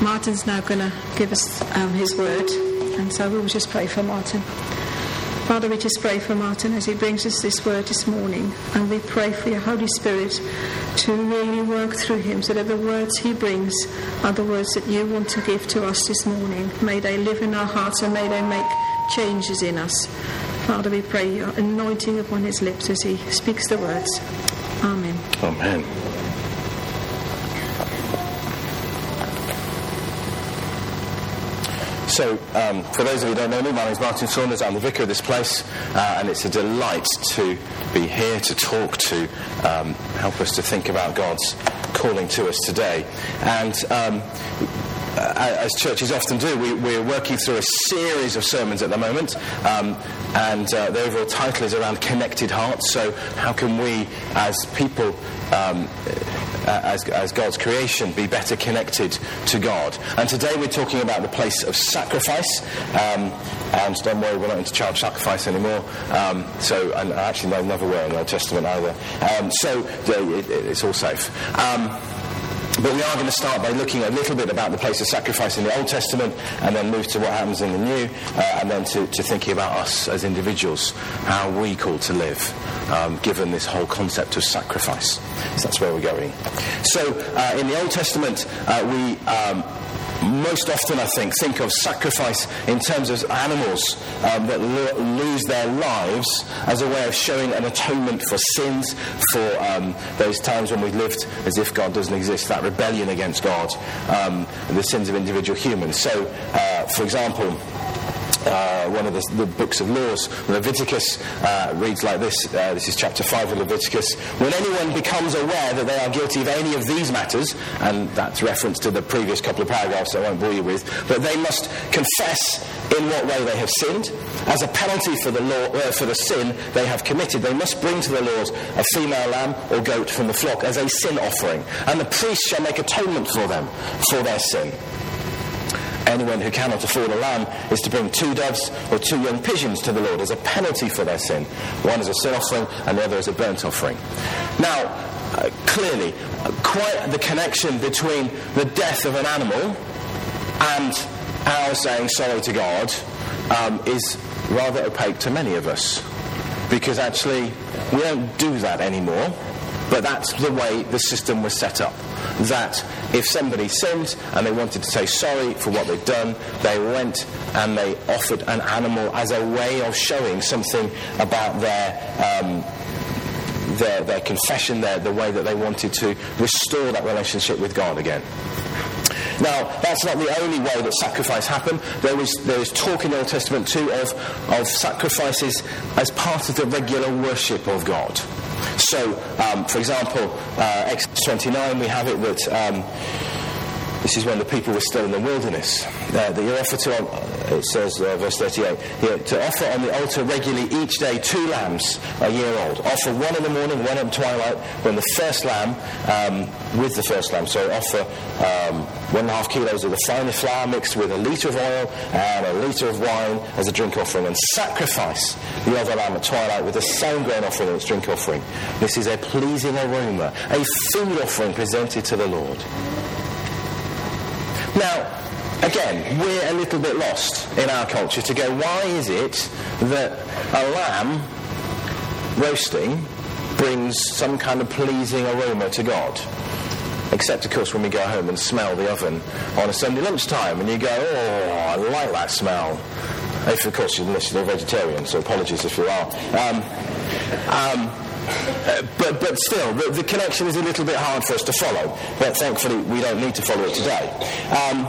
Martin's now going to give us um, his word, and so we'll just pray for Martin. Father, we just pray for Martin as he brings us this word this morning, and we pray for your Holy Spirit to really work through him so that the words he brings are the words that you want to give to us this morning. May they live in our hearts and may they make changes in us. Father, we pray your anointing upon his lips as he speaks the words. Amen. Amen. So, um, for those of you who don't know me, my name is Martin Saunders. I'm the vicar of this place, uh, and it's a delight to be here to talk to um, help us to think about God's calling to us today. And um, as churches often do, we, are working through a series of sermons at the moment, um, and uh, the overall title is around connected hearts. So, how can we, as people, um, uh, as, as God's creation, be better connected to God. And today we're talking about the place of sacrifice. Um, and don't worry, we're not into child sacrifice anymore. Um, so, and actually, they never were in the Old Testament either. Um, so, it, it, it's all safe. But we are going to start by looking a little bit about the place of sacrifice in the Old Testament and then move to what happens in the New uh, and then to, to, thinking about us as individuals, how we call to live, um, given this whole concept of sacrifice. So that's where we're going. So uh, in the Old Testament, uh, we um, most often, I think, think of sacrifice in terms of animals um, that lo- lose their lives as a way of showing an atonement for sins, for um, those times when we lived as if God doesn't exist, that rebellion against God, um, the sins of individual humans. So, uh, for example, uh, one of the, the, books of laws, Leviticus, uh, reads like this. Uh, this is chapter 5 of Leviticus. When anyone becomes aware that they are guilty of any of these matters, and that's reference to the previous couple of paragraphs I won't bore you with, but they must confess in what way they have sinned. As a penalty for the, law, uh, for the sin they have committed, they must bring to the laws a female lamb or goat from the flock as a sin offering, and the priest shall make atonement for them for their sin. Anyone who cannot afford a lamb is to bring two doves or two young pigeons to the Lord as a penalty for their sin. One is a sin offering and the other is a burnt offering. Now, uh, clearly, uh, quite the connection between the death of an animal and our saying sorry to God um, is rather opaque to many of us. Because actually, we don't do that anymore, but that's the way the system was set up that if somebody sinned and they wanted to say sorry for what they'd done, they went and they offered an animal as a way of showing something about their. Um, their, their confession, their, the way that they wanted to restore that relationship with God again. Now, that's not the only way that sacrifice happened. There is, there is talk in the Old Testament too of, of sacrifices as part of the regular worship of God. So, um, for example, uh, Exodus 29, we have it that um, this is when the people were still in the wilderness. Uh, that you offer to, it says, uh, verse 38, yeah, to offer on the altar regularly each day two lambs a year old. Offer one in the morning, one at twilight, when the first lamb, um, with the first lamb, so offer um, one and a half kilos of the finest flour mixed with a litre of oil and a litre of wine as a drink offering, and sacrifice the other lamb at twilight with the same grain offering as drink offering. This is a pleasing aroma, a food offering presented to the Lord. Now, again, we're a little bit lost in our culture to go, why is it that a lamb roasting brings some kind of pleasing aroma to God? Except, of course, when we go home and smell the oven on a Sunday lunchtime and you go, oh, I like that smell. If, of course, unless you're a vegetarian, so apologies if you are. Um, um, uh, but, but still, the, the, connection is a little bit hard for us to follow. But thankfully, we don't need to follow it today. Um,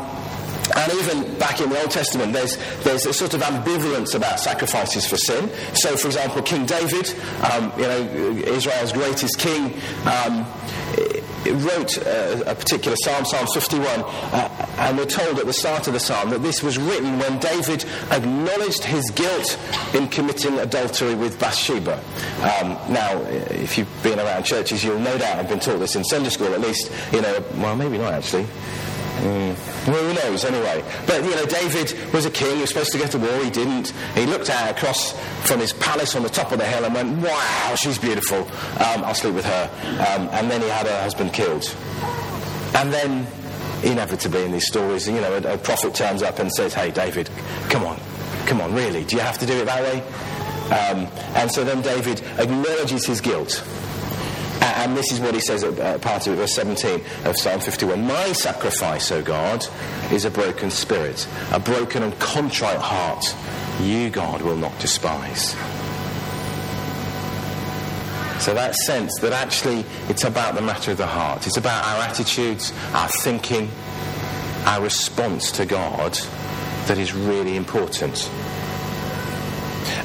and even back in the Old Testament, there's, there's a sort of ambivalence about sacrifices for sin. So, for example, King David, um, you know, Israel's greatest king, um, wrote a, a, particular psalm, Psalm 51, uh, and we're told at the start of the psalm that this was written when David acknowledged his guilt in committing adultery with Bathsheba. Um, now, if you've been around churches, you'll no doubt have been taught this in Sunday school, at least, you know, well, maybe not actually. Mm. Well, who knows, anyway. But, you know, David was a king. He was supposed to go to war. He didn't. He looked out across from his palace on the top of the hill and went, wow, she's beautiful. Um, I'll sleep with her. Um, and then he had her husband killed. And then inevitably in these stories, you know, a, a prophet turns up and says, hey, David, come on, come on, really? Do you have to do it that way? Um, and so then David acknowledges his guilt. And this is what he says at uh, part of verse 17 of Psalm 51. My sacrifice, O God, is a broken spirit, a broken and contrite heart. You, God, will not despise. So that sense that actually it's about the matter of the heart. It's about our attitudes, our thinking, our response to God that is really important.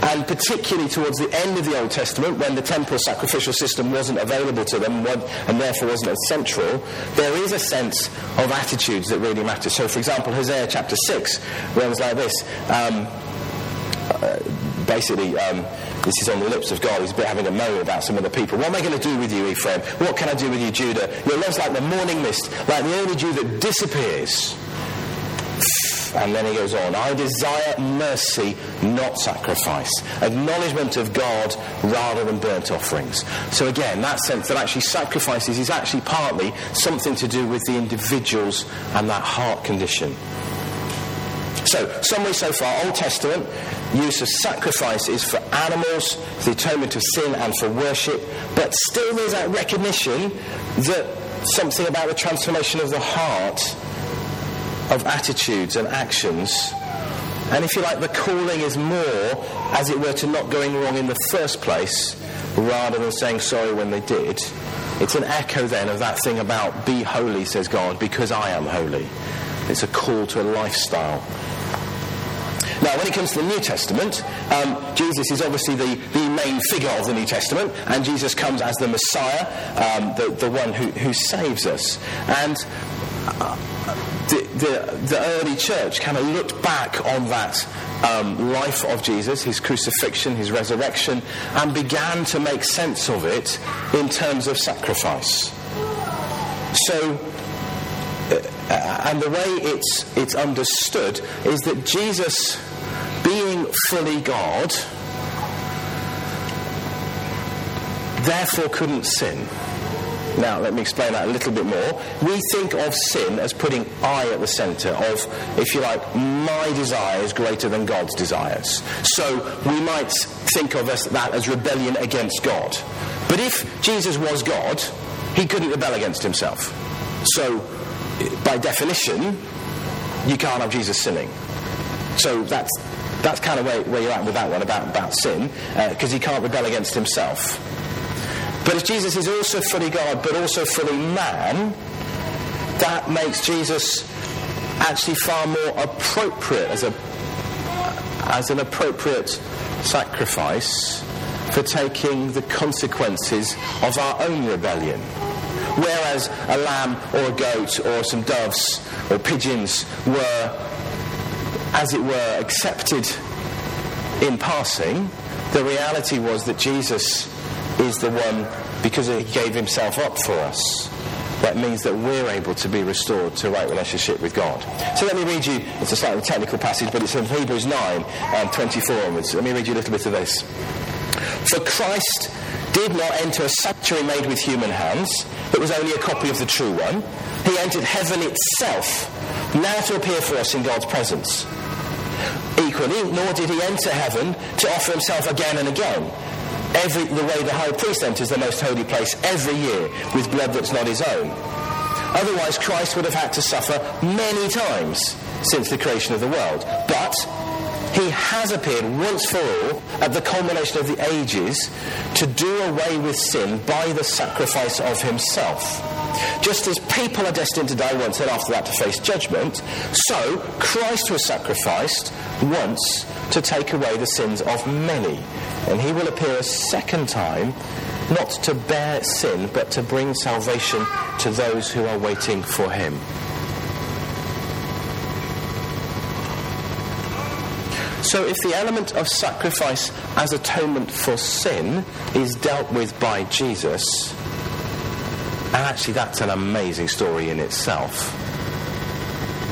And particularly towards the end of the Old Testament, when the temporal sacrificial system wasn't available to them and therefore wasn't as central, there is a sense of attitudes that really matter. So, for example, Hosea chapter 6 runs like this. Um, uh, basically, um, this is on the lips of God. He's having a moan about some of the people. What am I going to do with you, Ephraim? What can I do with you, Judah? Your love's like the morning mist, like the only dew that disappears. And then he goes on, I desire mercy, not sacrifice. Acknowledgement of God rather than burnt offerings. So again, that sense that actually sacrifices is actually partly something to do with the individuals and that heart condition. So, summary so far Old Testament, use of sacrifice is for animals, the atonement of sin, and for worship. But still, there's that recognition that something about the transformation of the heart of attitudes and actions. And if you like, the calling is more, as it were, to not going wrong in the first place rather than saying sorry when they did. It's an echo then of that thing about be holy, says God, because I am holy. It's a call to a lifestyle. Now, when it comes to the New Testament, um, Jesus is obviously the, the main figure of the New Testament, and Jesus comes as the Messiah, um, the, the one who, who saves us. And uh, the, the, the, early church kind of looked back on that um, life of Jesus, his crucifixion, his resurrection, and began to make sense of it in terms of sacrifice. So, uh, and the way it's, it's understood is that Jesus, being fully God, therefore couldn't sin. Now, let me explain that a little bit more. We think of sin as putting I at the centre of, if you like, my desires greater than God's desires. So we might think of that as rebellion against God. But if Jesus was God, he couldn't rebel against himself. So, by definition, you can't have Jesus sinning. So that's, that's kind of where, where you're at with that one about, about sin, because uh, he can't rebel against himself. But if Jesus is also fully God, but also fully man, that makes Jesus actually far more appropriate as, a, as an appropriate sacrifice for taking the consequences of our own rebellion. Whereas a lamb or a goat or some doves or pigeons were, as it were, accepted in passing, the reality was that Jesus is the one because he gave himself up for us. That means that we're able to be restored to right relationship with God. So let me read you, it's a slightly technical passage, but it's in Hebrews 9 and 24 onwards. Let me read you a little bit of this. For Christ did not enter a sanctuary made with human hands, it was only a copy of the true one. He entered heaven itself, now to appear for us in God's presence. Equally, nor did he enter heaven to offer himself again and again every, the way the high priest enters the most holy place every year with blood that's not his own. Otherwise, Christ would have had to suffer many times since the creation of the world. But he has appeared once for all at the culmination of the ages to do away with sin by the sacrifice of himself. Just as people are destined to die once and after that to face judgment, so Christ was sacrificed once to take away the sins of many. And he will appear a second time, not to bear sin, but to bring salvation to those who are waiting for him. So, if the element of sacrifice as atonement for sin is dealt with by Jesus, and actually that's an amazing story in itself,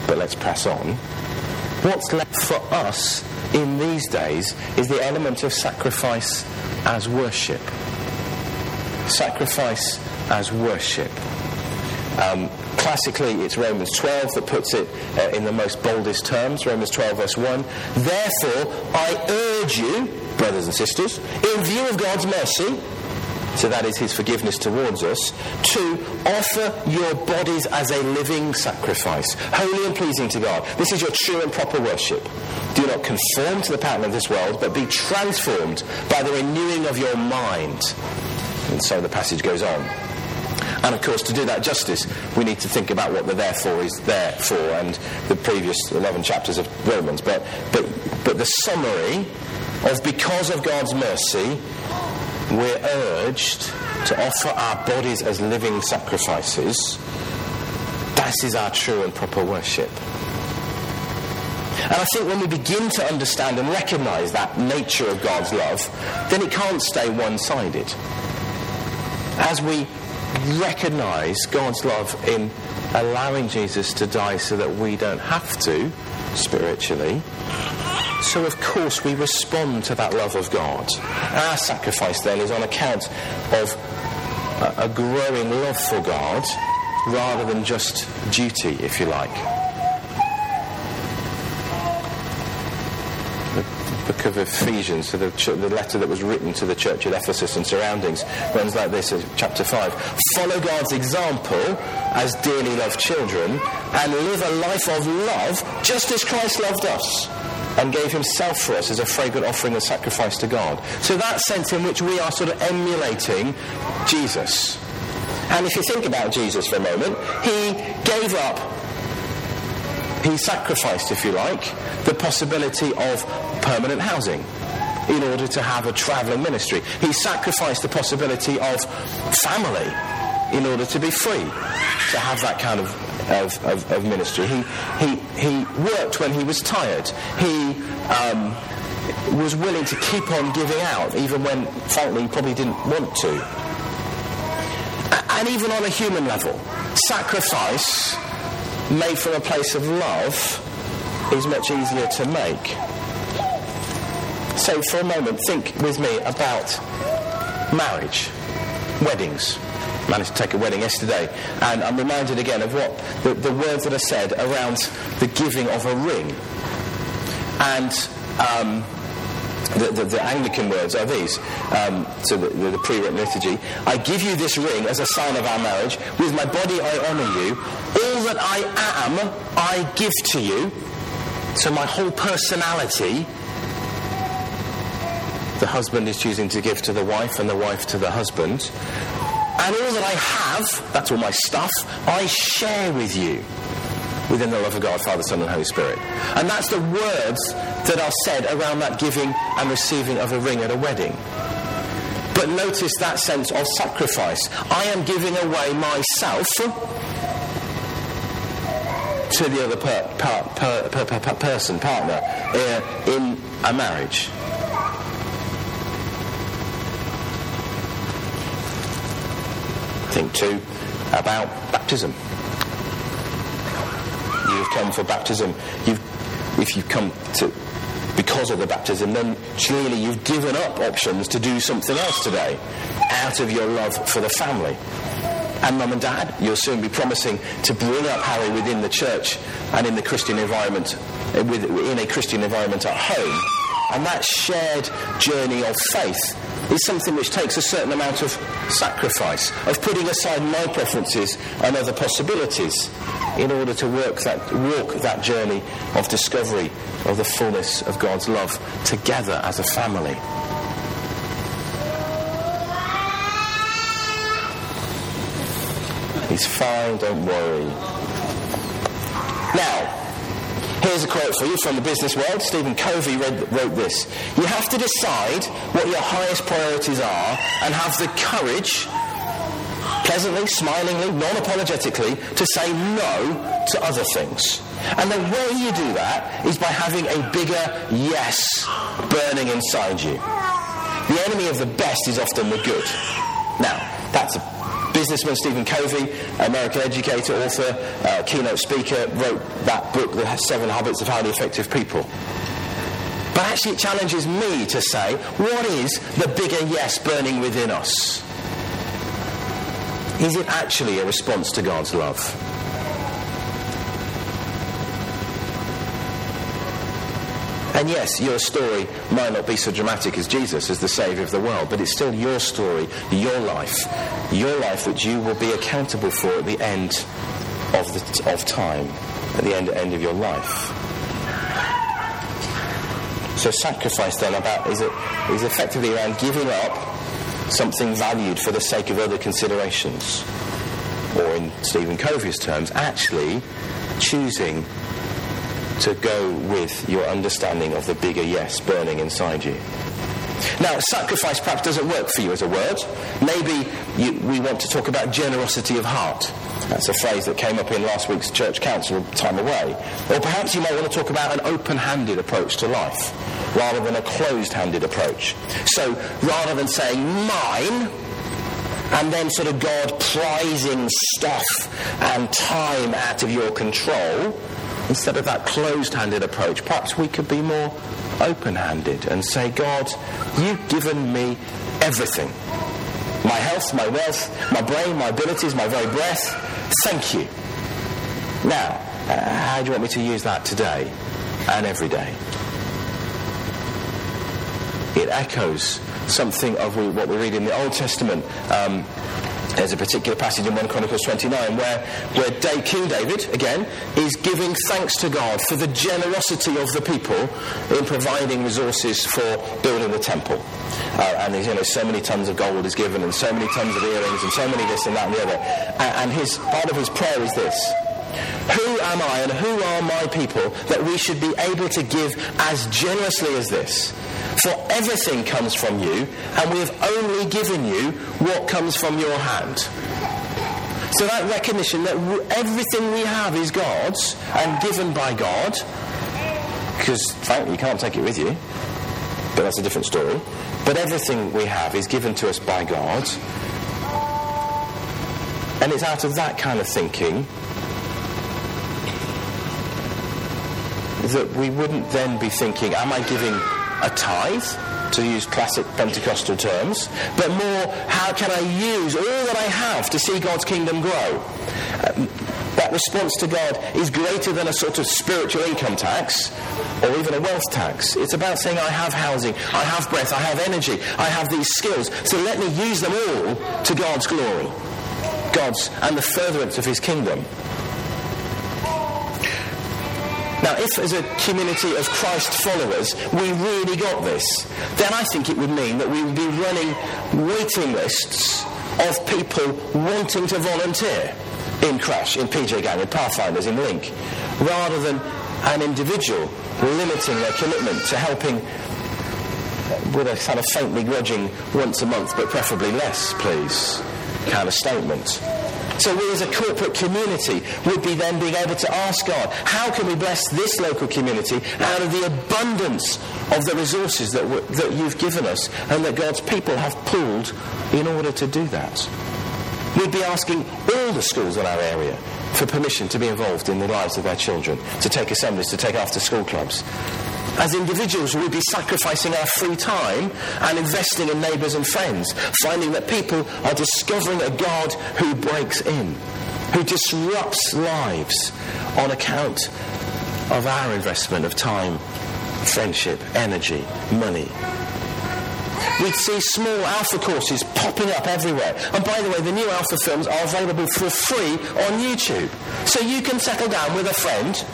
but let's press on. What's left for us in these days is the element of sacrifice as worship. Sacrifice as worship. Um, classically, it's Romans 12 that puts it uh, in the most boldest terms. Romans 12, verse 1. Therefore, I urge you, brothers and sisters, in view of God's mercy, so that is his forgiveness towards us, to offer your bodies as a living sacrifice, holy and pleasing to God. This is your true and proper worship. Do not conform to the pattern of this world, but be transformed by the renewing of your mind. And so the passage goes on. And of course, to do that justice, we need to think about what the therefore is there for and the previous 11 chapters of Romans. But, but, but the summary of because of God's mercy, we're urged to offer our bodies as living sacrifices. That is our true and proper worship. And I think when we begin to understand and recognize that nature of God's love, then it can't stay one sided. As we recognize God's love in allowing Jesus to die so that we don't have to, spiritually, so, of course, we respond to that love of God. Our sacrifice then is on account of a, growing love for God rather than just duty, if you like. The book of Ephesians, so the, the, letter that was written to the church at Ephesus and surroundings, runs like this in chapter 5. Follow God's example as dearly loved children and live a life of love just as Christ loved us and gave himself for us as a fragrant offering and sacrifice to God. So that sense in which we are sort of emulating Jesus. And if you think about Jesus for a moment, he gave up, he sacrificed, if you like, the possibility of permanent housing in order to have a travelling ministry. He sacrificed the possibility of family in order to be free, to have that kind of of, of, of ministry. He, he, he worked when he was tired. He um, was willing to keep on giving out, even when, frankly, he probably didn't want to. And even on a human level, sacrifice made from a place of love is much easier to make. So, for a moment, think with me about marriage, weddings managed to take a wedding yesterday, and I'm reminded again of what the, the words that are said around the giving of a ring. And um, the, the, the, Anglican words are these. Um, so the, the, the, pre-written liturgy. I give you this ring as a sign of our marriage. With my body I honour you. All that I am, I give to you. So my whole personality, the husband is choosing to give to the wife and the wife to the husband. And all that I have, that's all my stuff, I share with you within the love of God, Father, Son, and Holy Spirit. And that's the words that are said around that giving and receiving of a ring at a wedding. But notice that sense of sacrifice. I am giving away myself to the other per, per, per, person, partner, in a marriage. Think too about baptism. You've come for baptism. You've, if you've come to because of the baptism, then clearly you've given up options to do something else today out of your love for the family. And mum and dad, you'll soon be promising to bring up Harry within the church and in the Christian environment, in a Christian environment at home. And that shared journey of faith is something which takes a certain amount of sacrifice, of putting aside my preferences and other possibilities in order to work that, walk that journey of discovery of the fullness of God's love together as a family. He's fine, don't worry. Now, Here's a quote for you from the business world. Stephen Covey read, wrote this. You have to decide what your highest priorities are and have the courage, pleasantly, smilingly, non-apologetically, to say no to other things. And the way you do that is by having a bigger yes burning inside you. The enemy of the best is often the good. Now, that's a businessman Stephen Covey, American educator, author, uh, keynote speaker, wrote that book, The Seven Habits of Highly Effective People. But actually, it challenges me to say, what is the bigger yes burning within us? Is it actually a response to God's love? And yes, your story might not be so dramatic as Jesus, as the Saviour of the world, but it's still your story, your life, your life which you will be accountable for at the end of, the, of time, at the end, end of your life. So sacrifice then about is, it, is effectively around giving up something valued for the sake of other considerations. Or in Stephen Covey's terms, actually choosing to go with your understanding of the bigger yes burning inside you. Now, sacrifice perhaps doesn't work for you as a word. Maybe you, we want to talk about generosity of heart. That's a phrase that came up in last week's church council time away. Or perhaps you might want to talk about an open handed approach to life rather than a closed handed approach. So rather than saying mine, and then sort of God prizing stuff and time out of your control, instead of that closed-handed approach, perhaps we could be more open-handed and say, God, you've given me everything. My health, my wealth, my brain, my abilities, my very breath. Thank you. Now, uh, how do you want me to use that today and every day? It echoes something of what we read in the Old Testament. Um, there's a particular passage in 1 Chronicles 29 where, where King David, again, is giving thanks to God for the generosity of the people in providing resources for building the temple. Uh, and you know, so many tons of gold is given, and so many tons of earrings, and so many this and that and the other. And, and his, part of his prayer is this Who am I and who are my people that we should be able to give as generously as this? For everything comes from you, and we have only given you what comes from your hand. So that recognition that everything we have is God's and given by God, because frankly you can't take it with you, but that's a different story. But everything we have is given to us by God. And it's out of that kind of thinking that we wouldn't then be thinking, am I giving a tithe, to use classic Pentecostal terms, but more how can I use all that I have to see God's kingdom grow? Um, that response to God is greater than a sort of spiritual income tax or even a wealth tax. It's about saying, I have housing, I have breath, I have energy, I have these skills, so let me use them all to God's glory, God's and the furtherance of His kingdom. Now, if as a community of Christ followers we really got this, then I think it would mean that we would be running waiting lists of people wanting to volunteer in Crash, in PJ Gang, in Pathfinders, in Link, rather than an individual limiting their commitment to helping with a kind of faintly grudging once a month, but preferably less, please, kind of statement. So we as a corporate community would be then being able to ask God, how can we bless this local community out of the abundance of the resources that, that you've given us and that God's people have pooled in order to do that? We'd be asking all the schools in our area for permission to be involved in the lives of their children, to take assemblies, to take after school clubs. As individuals, we'd be sacrificing our free time and investing in neighbours and friends, finding that people are discovering a God who breaks in, who disrupts lives on account of our investment of time, friendship, energy, money. We'd see small alpha courses popping up everywhere. And by the way, the new alpha films are available for free on YouTube. So you can settle down with a friend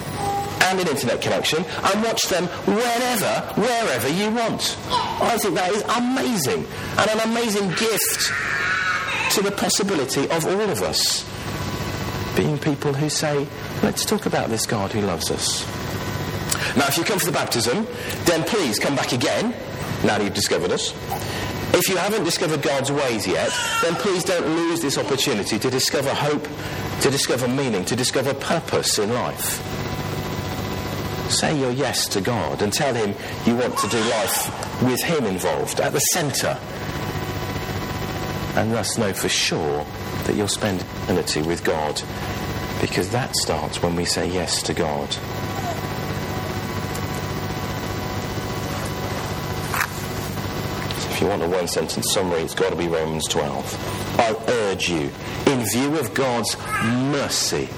and an internet connection and watch them whenever, wherever you want. I think that is amazing and an amazing gift to the possibility of all of us being people who say, let's talk about this God who loves us. Now, if you come for the baptism, then please come back again now that you've discovered us. If you haven't discovered God's ways yet, then please don't lose this opportunity to discover hope, to discover meaning, to discover purpose in life. Say your yes to God and tell Him you want to do life with Him involved, at the centre. And thus know for sure that you'll spend eternity with God because that starts when we say yes to God. If you want a one sentence summary, it's got to be Romans 12. I urge you, in view of God's mercy,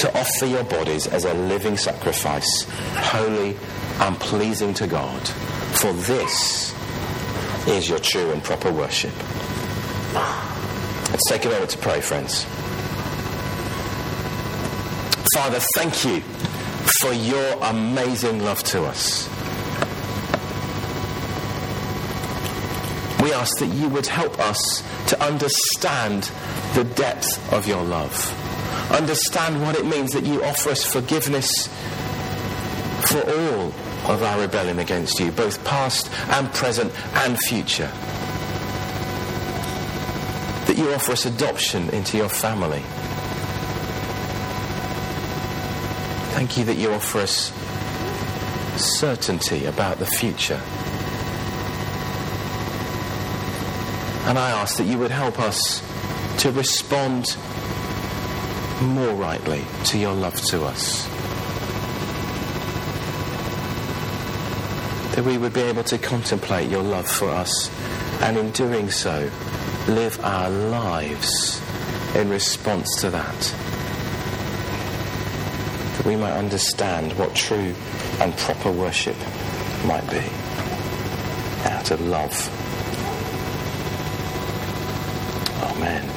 to offer your bodies as a living sacrifice, holy and pleasing to God. For this is your true and proper worship. Let's take a moment to pray, friends. Father, thank you for your amazing love to us. We ask that you would help us to understand the depth of your love. Understand what it means that you offer us forgiveness for all of our rebellion against you, both past and present and future. That you offer us adoption into your family. Thank you that you offer us certainty about the future. And I ask that you would help us to respond more rightly to your love to us. That we would be able to contemplate your love for us and in doing so live our lives in response to that that we might understand what true and proper worship might be out of love. Amen.